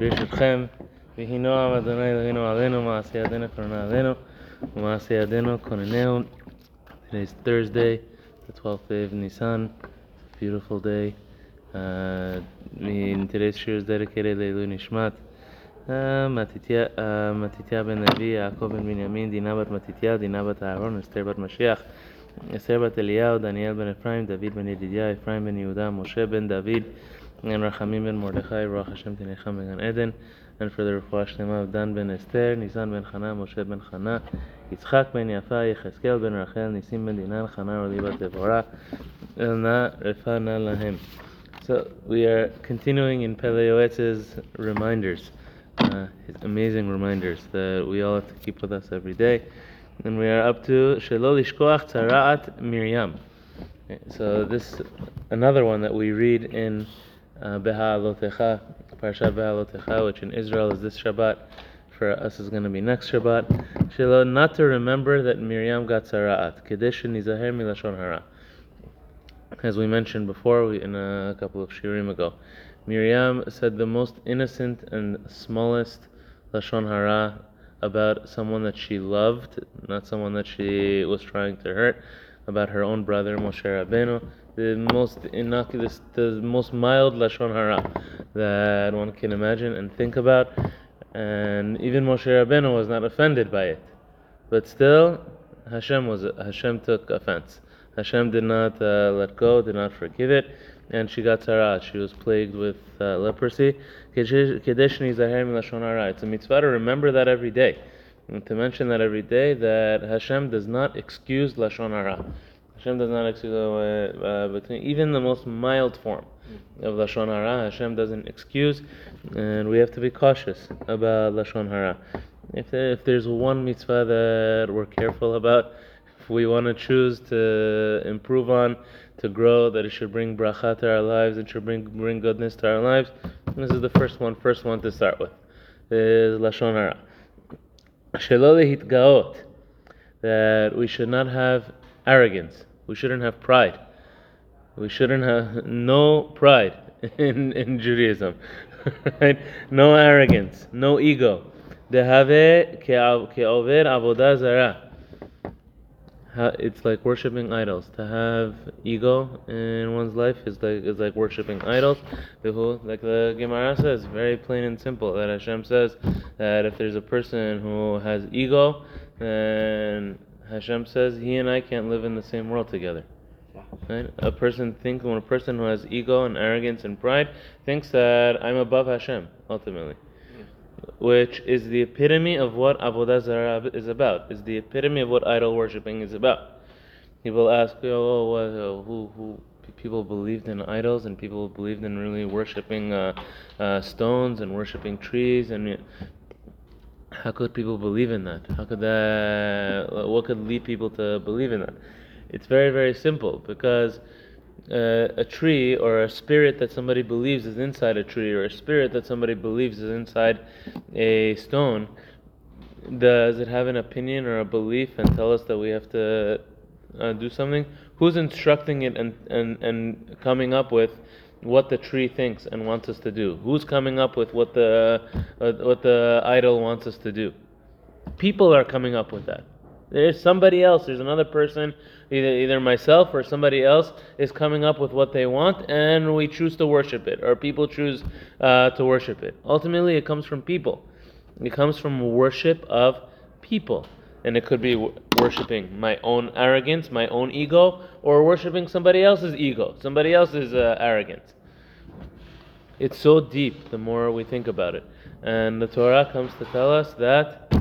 ברשותכם, ויהי נועם אדוני אלוהינו עלינו, מעשה ידינו קוננה עלינו, ומעשה ידינו כוננהו. Today is Thursday, the 12th day of Nisan. It's a beautiful day. Uh, today's shiur is dedicated to Leilu Nishmat. מתתיה בן לוי, יעקב בן בנימין, דינה בת מתתיה, דינה בת אהרון, אסתר בת משיח, אסתר בת אליהו, דניאל בן אפרים, דוד בן ידידיה, אפרים בן יהודה, משה בן דוד, and Rachamim ben Mordechai, Ruach Hashem Tinecham ben Eden, and for the Refuah Shlema of Dan ben Esther, Nisan ben Chana, Moshe ben Chana, Yitzchak ben Yafa, Yecheskel ben Rachel, Nisim ben Dinan, Chana Roli bat Devorah, Elna Refana Lahem. So we are continuing in Pele Yoetz's reminders, uh, his amazing reminders that we all have to keep with us every day. And we are up to Shelo Lishkoach Tzaraat Miriam. So this another one that we read in uh, Beha Alotecha, Parsha Beha Alotecha, which in Israel is this Shabbat. For us is going to be next Shabbat. Shelo, not to remember that Miriam got Tzaraat. Kedesh Nizaher Milashon Hara as we mentioned before we, in a couple of shirim ago. Miriam said the most innocent and smallest lashon hara about someone that she loved, not someone that she was trying to hurt, about her own brother Moshe Rabbeinu. The most innocuous, the most mild lashon hara that one can imagine and think about, and even Moshe Rabbeinu was not offended by it, but still Hashem was Hashem took offense. Hashem did not uh, let go, did not forgive it, and she got tzara. She was plagued with uh, leprosy. It's a mitzvah to remember that every day, and to mention that every day that Hashem does not excuse lashon hara. Hashem does not excuse uh, uh, between even the most mild form of lashon hara. Hashem doesn't excuse, and we have to be cautious about lashon hara. If, if there's one mitzvah that we're careful about, if we want to choose to improve on, to grow, that it should bring bracha to our lives, it should bring bring goodness to our lives. This is the first one, first one to start with. Is lashon hara. Shelo lehitgaot, that we should not have arrogance. We shouldn't have pride. We shouldn't have no pride in in Judaism, right? No arrogance, no ego. It's like worshiping idols. To have ego in one's life is like is like worshiping idols. Like the Gemara says, very plain and simple. That Hashem says that if there's a person who has ego, then Hashem says he and I can't live in the same world together. Right? A person think when a person who has ego and arrogance and pride thinks that I'm above Hashem ultimately which is the epitome of what Avodah Zarah is about, is the epitome of what idol worshipping is about. People ask, oh, what, uh, who, who, people believed in idols and people believed in really worshipping uh, uh, stones and worshipping trees and how could people believe in that? How could that, what could lead people to believe in that? It's very, very simple because uh, a tree or a spirit that somebody believes is inside a tree or a spirit that somebody believes is inside a stone, does it have an opinion or a belief and tell us that we have to uh, do something? Who's instructing it and, and, and coming up with what the tree thinks and wants us to do? Who's coming up with what the, uh, what the idol wants us to do? People are coming up with that. There's somebody else. There's another person, either either myself or somebody else, is coming up with what they want, and we choose to worship it, or people choose uh, to worship it. Ultimately, it comes from people. It comes from worship of people, and it could be worshiping my own arrogance, my own ego, or worshiping somebody else's ego, somebody else's uh, arrogance. It's so deep the more we think about it, and the Torah comes to tell us that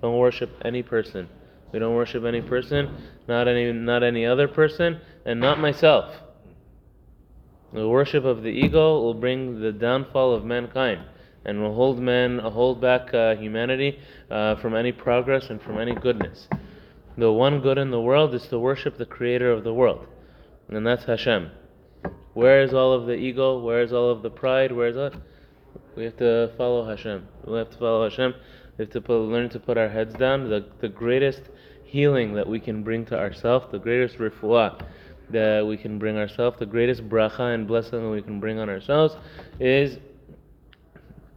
don't worship any person. We don't worship any person, not any not any other person, and not myself. The worship of the ego will bring the downfall of mankind and will hold man, hold back uh, humanity uh, from any progress and from any goodness. The one good in the world is to worship the creator of the world, and that's Hashem. Where is all of the ego? Where is all of the pride? Where is that? We have to follow Hashem. We have to follow Hashem. We have to put, learn to put our heads down. The, the greatest healing that we can bring to ourselves, the greatest refuah that we can bring ourselves, the greatest bracha and blessing that we can bring on ourselves is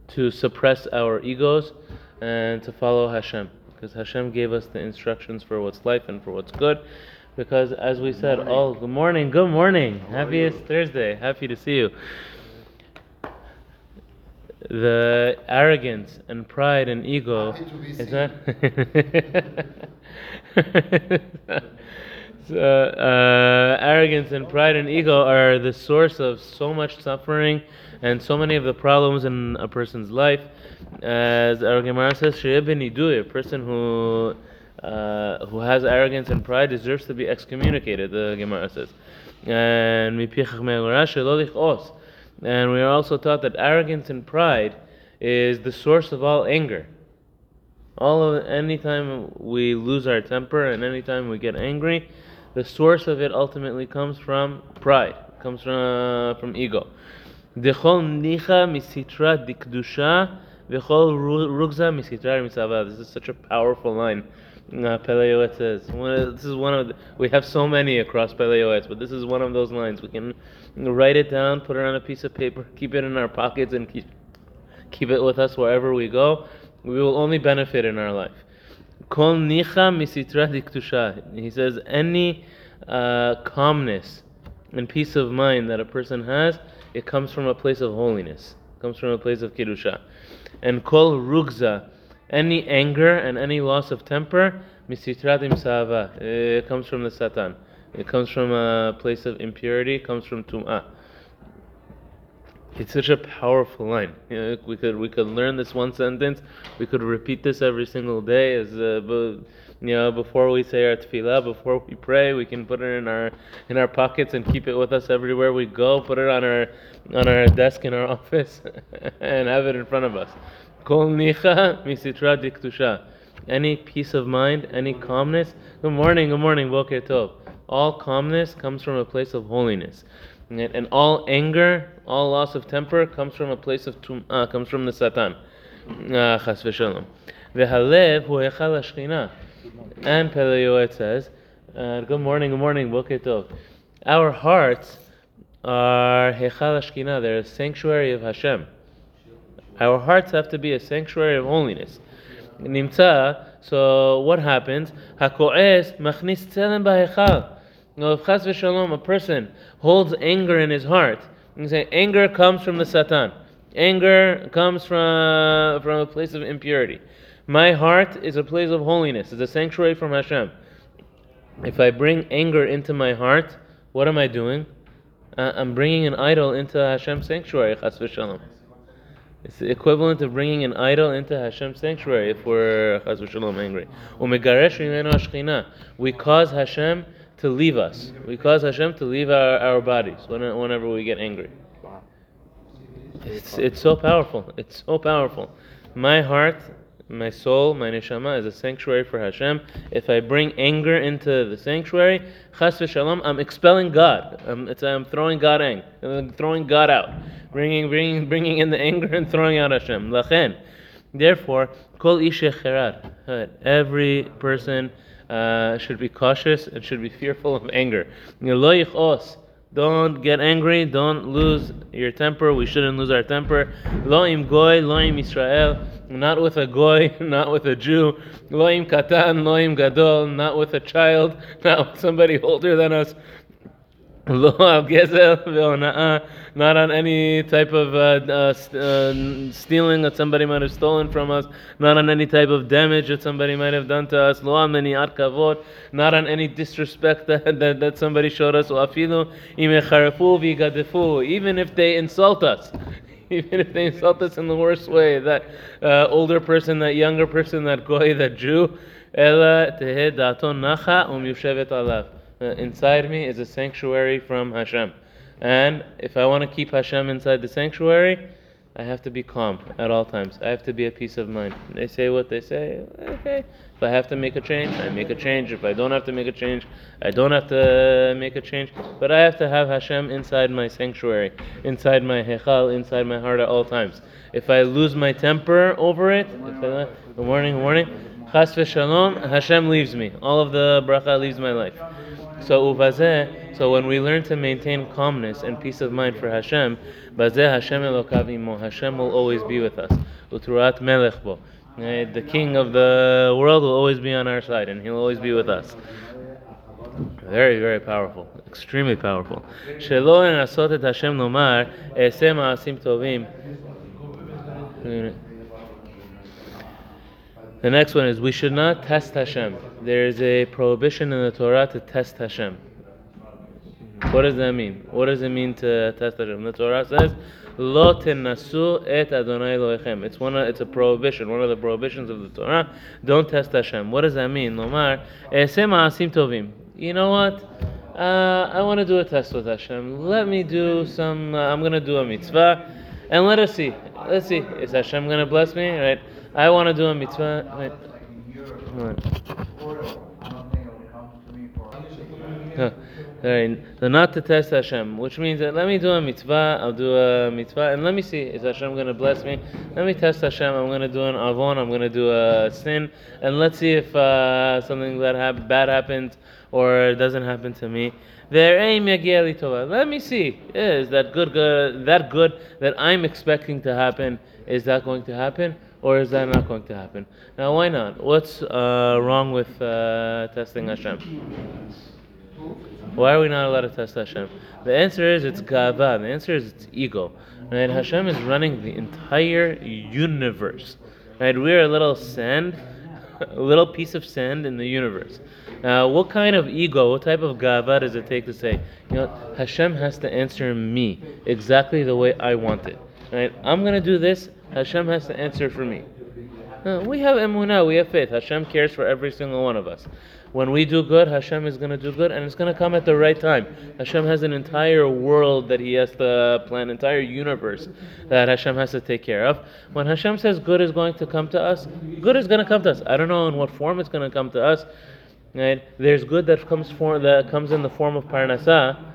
to suppress our egos and to follow Hashem. Because Hashem gave us the instructions for what's life and for what's good. Because as we said, oh, good morning, good morning. Happiest Thursday. Happy to see you. The arrogance and pride and ego Happy to be is not. so, uh, arrogance and pride and ego are the source of so much suffering and so many of the problems in a person's life. As our Gemara says, a person who uh, who has arrogance and pride deserves to be excommunicated. The Gemara says, and. And we are also taught that arrogance and pride is the source of all anger. All of anytime we lose our temper and anytime we get angry, the source of it ultimately comes from pride, comes from uh, from ego. Nicha misitra dikdusha v'chol ru- rugza misitra misava. This is such a powerful line. Uh, says this is one of the, we have so many across Pele Yoetz, but this is one of those lines. We can write it down, put it on a piece of paper, keep it in our pockets, and keep keep it with us wherever we go. We will only benefit in our life. Kol nicha misitra diktusha. He says any uh, calmness and peace of mind that a person has, it comes from a place of holiness. It comes from a place of kedusha. And kol rugza, any anger and any loss of temper, misitratim sava. It comes from the satan. It comes from a place of impurity. It comes from tum'ah. It's such a powerful line. You know, we could we could learn this one sentence. We could repeat this every single day. As uh, you know, before we say our tefillah, before we pray, we can put it in our in our pockets and keep it with us everywhere we go. Put it on our on our desk in our office and have it in front of us. Kol nicha misitra diktusha. Any peace of mind, any calmness. Good morning, good morning, boker tov. All calmness comes from a place of holiness. And all anger, all loss of temper comes from a place of tum, uh, comes from the Satan. Uh, Chas v'shalom. V'halev hu echal hashchina. And Pele Yoetz says, uh, good morning, good morning, boker tov. Our hearts are hechal hashchina. They're a sanctuary of Hashem. Our hearts have to be a sanctuary of holiness. Nimtza, so what happens? Hako'es machnis tzelem ba'hechal. Now, if chas v'shalom, a person holds anger in his heart, you say anger comes from the Satan. Anger comes from from a place of impurity. My heart is a place of holiness. It's a sanctuary from Hashem. If I bring anger into my heart, what am I doing? Uh, I'm bringing an idol into Hashem's sanctuary. Chas v'shalom. It's the equivalent of bringing an idol into Hashem's sanctuary if we're chas v'shalom angry. We cause Hashem to leave us. We cause Hashem to leave our, our bodies whenever we get angry. It's it's so powerful. It's so powerful. My heart, my soul, my neshama is a sanctuary for Hashem. If I bring anger into the sanctuary, chas v'shalom, I'm expelling God. I'm, I'm throwing God I'm throwing God out, bringing bringing bringing in the anger and throwing out Hashem. Lachen. Therefore, kol ish cherad. Every person uh, should be cautious and should be fearful of anger. Don't get angry. Don't lose your temper. We shouldn't lose our temper. Loim goy, lo im Israel. Not with a goy, not with a Jew. Loim katan, loim gadol. Not with a child, not with somebody older than us. Not on any type of uh, uh, uh, stealing that somebody might have stolen from us. Not on any type of damage that somebody might have done to us. Not on any disrespect that, that, that somebody showed us. Even if they insult us. Even if they insult us in the worst way, that uh, older person, that younger person, that goy, that Jew, ela tehe dato nacha um yushevet alav. Uh, inside me is a sanctuary from Hashem. And if I want to keep Hashem inside the sanctuary, I have to be calm at all times. I have to be at peace of mind. They say what they say, okay. If I have to make a change, I make a change. If I don't have to make a change, I don't have to make a change. But I have to have Hashem inside my sanctuary, inside my hechal, inside my heart at all times. If I lose my temper over it, if I, good morning, chas v'shalom, Hashem leaves me. All of the bracha leaves my life. So uvazeh, so when we learn to maintain calmness and peace of mind for Hashem, bazeh Hashem elokavimo, Hashem will always be with us. Uturat melechbo, the King of the world will always be on our side, and He'll always be with us. Very, very powerful. Extremely powerful. Shelo en asot Hashem nomar, esem asim tovim. The next one is we should not test Hashem. There is a prohibition in the Torah to test Hashem. What does that mean? What does it mean to test Hashem? The Torah says, "Lo tenasu et Adonai Elohechem." It's one. Of, it's a prohibition. One of the prohibitions of the Torah. Don't test Hashem. What does that mean? Lomar, "Easeh ma'asim tovim." You know what? Uh, I want to do a test with Hashem. Let me do some. Uh, I'm gonna do a mitzvah, and let us see. Let's see. Is Hashem gonna bless me? Right. I want to do a mitzvah. Wait. Huh. Right. So not to test Hashem, which means that let me do a mitzvah, I'll do a mitzvah, and let me see, is Hashem going to bless me? Let me test Hashem, I'm going to do an avon, I'm going to do a sin, and let's see if uh, something that hap- bad happens or doesn't happen to me. Let me see, is that good, good, that good that I'm expecting to happen, is that going to happen? Or is that not going to happen? Now, why not? What's uh, wrong with uh, testing Hashem? Why are we not allowed to test Hashem? The answer is it's gava. The answer is it's ego. Right? Hashem is running the entire universe. Right? We're a little sand, a little piece of sand in the universe. Now, what kind of ego, what type of gava does it take to say, you know, Hashem has to answer me exactly the way I want it? Right? I'm gonna do this. Hashem has to answer for me. No, we have emunah, we have faith. Hashem cares for every single one of us. When we do good, Hashem is going to do good, and it's going to come at the right time. Hashem has an entire world that He has to plan, entire universe that Hashem has to take care of. When Hashem says good is going to come to us, good is going to come to us. I don't know in what form it's going to come to us. Right? There's good that comes for that comes in the form of parnasa.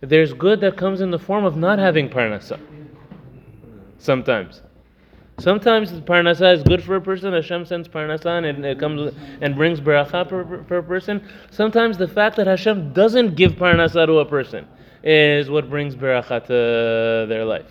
There's good that comes in the form of not having parnasa. Sometimes. Sometimes parnasa is good for a person. Hashem sends parnasa and it comes and brings beracha per, per person. Sometimes the fact that Hashem doesn't give parnasa to a person is what brings beracha to their life.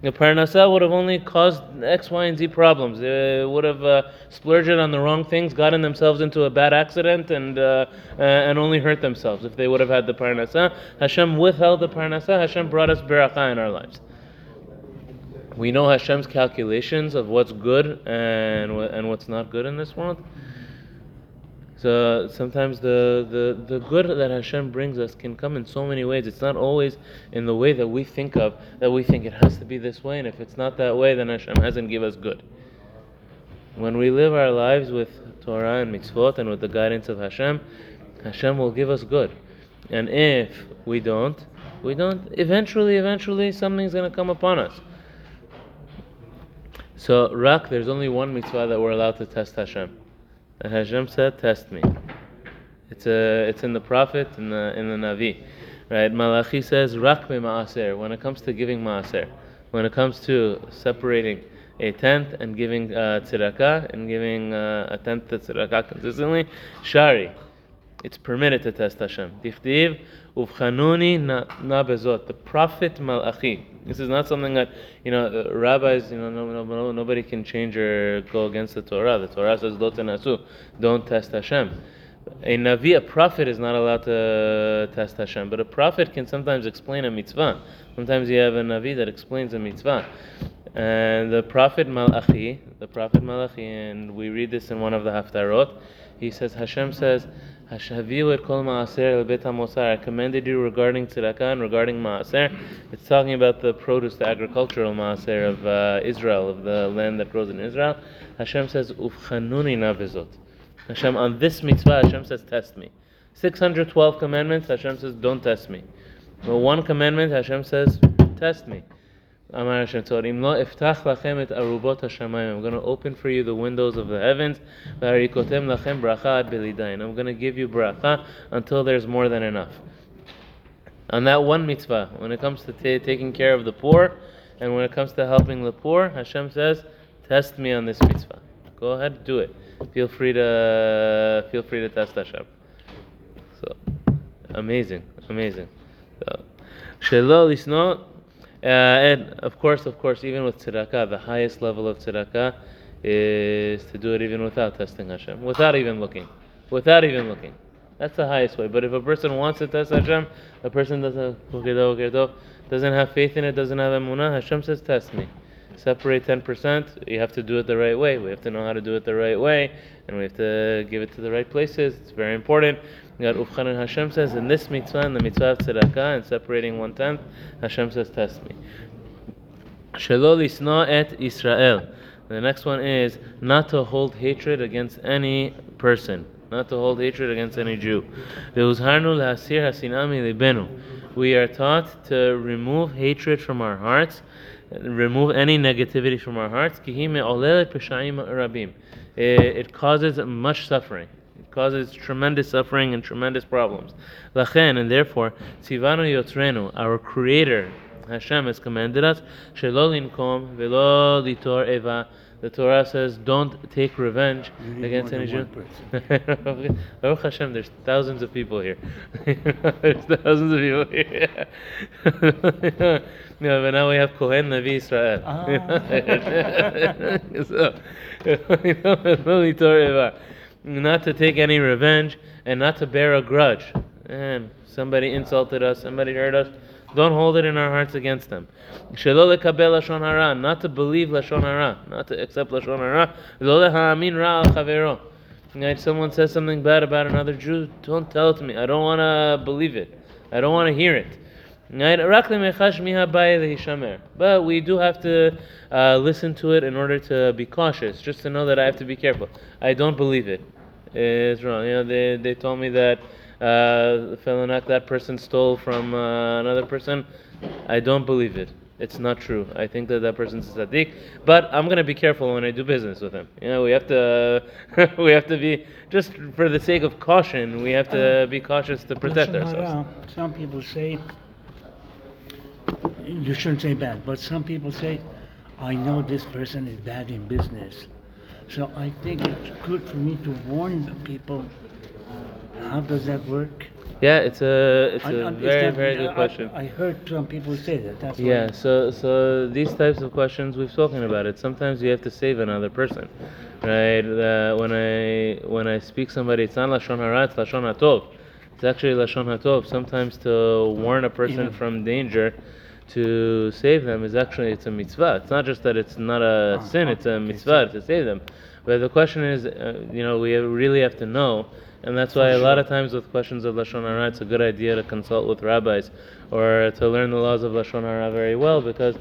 The parnasa would have only caused X, Y, and Z problems. They would have uh, splurged on the wrong things, gotten themselves into a bad accident, and uh, uh, and only hurt themselves if they would have had the parnasa. Hashem withheld the parnasa. Hashem brought us beracha in our lives we know Hashem's calculations of what's good and and what's not good in this world. So sometimes the, the, the good that Hashem brings us can come in so many ways. It's not always in the way that we think of, that we think it has to be this way, and if it's not that way, then Hashem hasn't given us good. When we live our lives with Torah and mitzvot and with the guidance of Hashem, Hashem will give us good. And if we don't, we don't, eventually, eventually, something's going to come upon us. So rak, there's only one mitzvah that we're allowed to test Hashem. And Hashem said, "Test me." It's a, it's in the prophet in the in the Navi, right? Malachi says, "Rak me maaser." When it comes to giving maaser, when it comes to separating a tenth and giving uh, tzedakah and giving uh, a tenth to tzedakah consistently, shari, it's permitted to test Hashem. Dichtiv uvchanuni na bezot. The prophet Malachi. This is not something that you know uh, rabbis. You know, no, no, no, nobody can change or go against the Torah. The Torah says don't test Hashem. A navi, a prophet, is not allowed to test Hashem, but a prophet can sometimes explain a mitzvah. Sometimes you have a navi that explains a mitzvah. And the prophet Malachi, the prophet Malachi, and we read this in one of the Haftarot, he says, Hashem says, Hashaviu et kol maaser el bet. I commanded you regarding tzedakah and regarding maaser. It's talking about the produce, the agricultural maaser of uh, Israel, of the land that grows in Israel. Hashem says, Ufchanuni navezot. Hashem, on this mitzvah, Hashem says, test me. 612 commandments, Hashem says, don't test me. But one commandment, Hashem says, test me. Im going to open for you the windows of the heavens. I'm going to give you bracha until there's more than enough. On that one mitzvah, when it comes to t- taking care of the poor, and when it comes to helping the poor, Hashem says, "Test me on this mitzvah. Go ahead, do it. Feel free to feel free to test Hashem." So. amazing, amazing. So, Shelo lisno, uh, and of course, of course, even with tzedakah, the highest level of tzedakah is to do it even without testing Hashem, without even looking, without even looking. That's the highest way. But if a person wants to test Hashem, a person doesn't doesn't have faith in it, doesn't have emunah, Hashem says, test me. Separate 10%. You have to do it the right way. We have to know how to do it the right way, and we have to give it to the right places. It's very important. God Ufchan and Hashem says in this mitzvah, in the mitzvah of tzedakah, and separating one tenth, Hashem says, test me. Shelo lisna et Israel. The next one is not to hold hatred against any person, not to hold hatred against any Jew. We are taught to remove hatred from our hearts, remove any negativity from our hearts. It causes much suffering. It causes tremendous suffering and tremendous problems. And therefore, our Creator, Hashem has commanded us, the Torah says, don't take revenge against any Jew. Baruch Hashem, there's thousands of people here. there's thousands of people here. but now we have Kohen Navi Israel. so, not to take any revenge and not to bear a grudge. And somebody insulted us, somebody hurt us. Don't hold it in our hearts against them. Not to believe lashon hara, not to accept lashon hara. If someone says something bad about another Jew, don't tell it to me. I don't want to believe it. I don't want to hear it. But we do have to uh, listen to it in order to be cautious, just to know that I have to be careful. I don't believe it. It's wrong. You know, they, they told me that uh, Felonak, that person stole from uh, another person. I don't believe it. It's not true. I think that that person's a tzaddik, but I'm gonna be careful when I do business with him. You know, we have to, we have to be just for the sake of caution. We have to be cautious to protect ourselves. Some people say you shouldn't say bad, but some people say, I know this person is bad in business. So I think it's good for me to warn the people how does that work? Yeah, it's a it's I- a very that- very good question. I heard some people say that, that's. Yeah, so so these types of questions we've spoken about it. Sometimes you have to save another person, right? Uh, when I when I speak somebody, it's not lashon hara, it's lashon hatov. It's actually lashon hatov. Sometimes to warn a person Yeah. from danger, to save them is actually it's a mitzvah. It's not just that it's not a Ah, sin; it's a okay, mitzvah to save them. But the question is, uh, you know, we really have to know and that's why a lot of times with questions of Lashon Hara, it's a good idea to consult with rabbis or to learn the laws of Lashon Hara very well because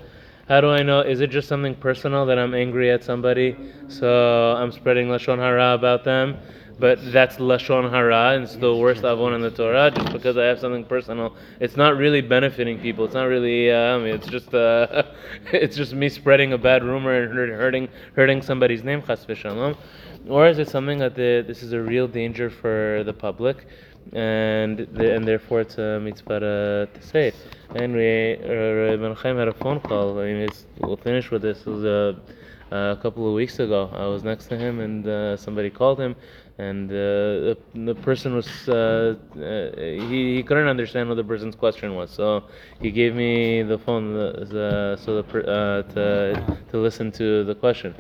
how do I know? Is it just something personal that I'm angry at somebody, so I'm spreading Lashon Hara about them? But that's Lashon Hara, and it's the worst Avon in the Torah just because I have something personal. It's not really benefiting people. It's not really, uh, I mean, it's just, uh, it's just me spreading a bad rumor and hurting, hurting somebody's name, chas v'shalom or is it something that the, this is a real danger for the public, and the, and therefore it's a mitzvah to, to say it? Uh, Rabbi Chaim had a phone call. I mean, we'll finish with this. It was a, a couple of weeks ago. I was next to him, and uh, somebody called him, and uh, the, the person was uh, uh, he, he couldn't understand what the person's question was. So he gave me the phone the, the, so the, uh, to to listen to the question.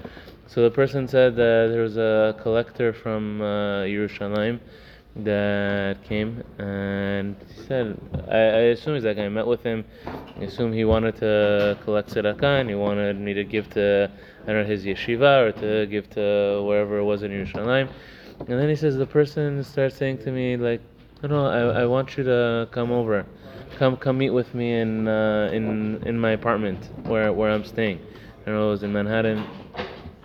So the person said that there was a collector from uh, Yerushalayim that came and he said, I, I assume he's that guy. I met with him. I assume he wanted to collect tzedakah and he wanted me to give to I don't know his yeshiva or to give to wherever it was in Yerushalayim. And then he says the person starts saying to me like, no, no, I, I want you to come over, come come meet with me in uh, in in my apartment where where I'm staying. I don't know, it was in Manhattan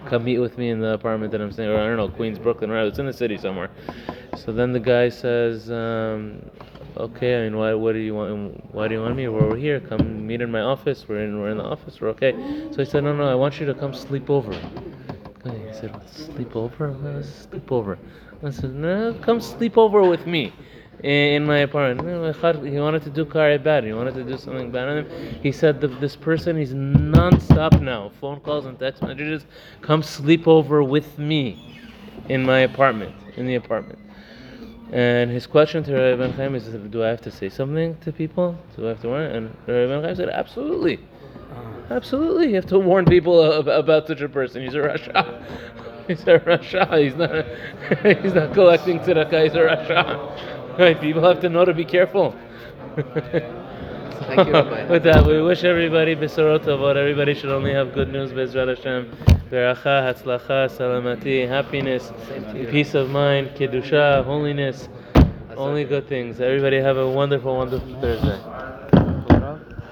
come meet with me in the apartment that I'm staying, or I don't know, Queens, Brooklyn, right? It's in the city somewhere. So then the guy says, um, okay, I mean, why, what do you want? Why do you want me? Well, we're over here. Come meet in my office. We're in, we're in the office. We're okay. So he said, no, no, I want you to come sleep over. He said, sleep over? Sleep over. I said, no, come sleep over with me in my apartment. He wanted to do kare bad. He wanted to do something bad on him. He said that this person is non-stop now. Phone calls and text messages. Come sleep over with me in my apartment. In the apartment. And his question to Rabbi Ben Chaim is, do I have to say something to people? Do I have to warn? And Rabbi Ben Chaim said, absolutely. Uh, Absolutely, you have to warn people about such a person. He's a Rasha. He's a Rasha. He's not. he's not collecting tzedakah. He's a Rasha. Right? People have to know to be careful. Thank you, Rabbi. With that, we wish everybody besorot tovot. Everybody should only have good news. Bezrat Hashem. Beracha, hatzlacha, salamati, happiness, Same to you. peace of mind, kedusha, holiness. Only good things. Everybody have a wonderful, wonderful Thursday.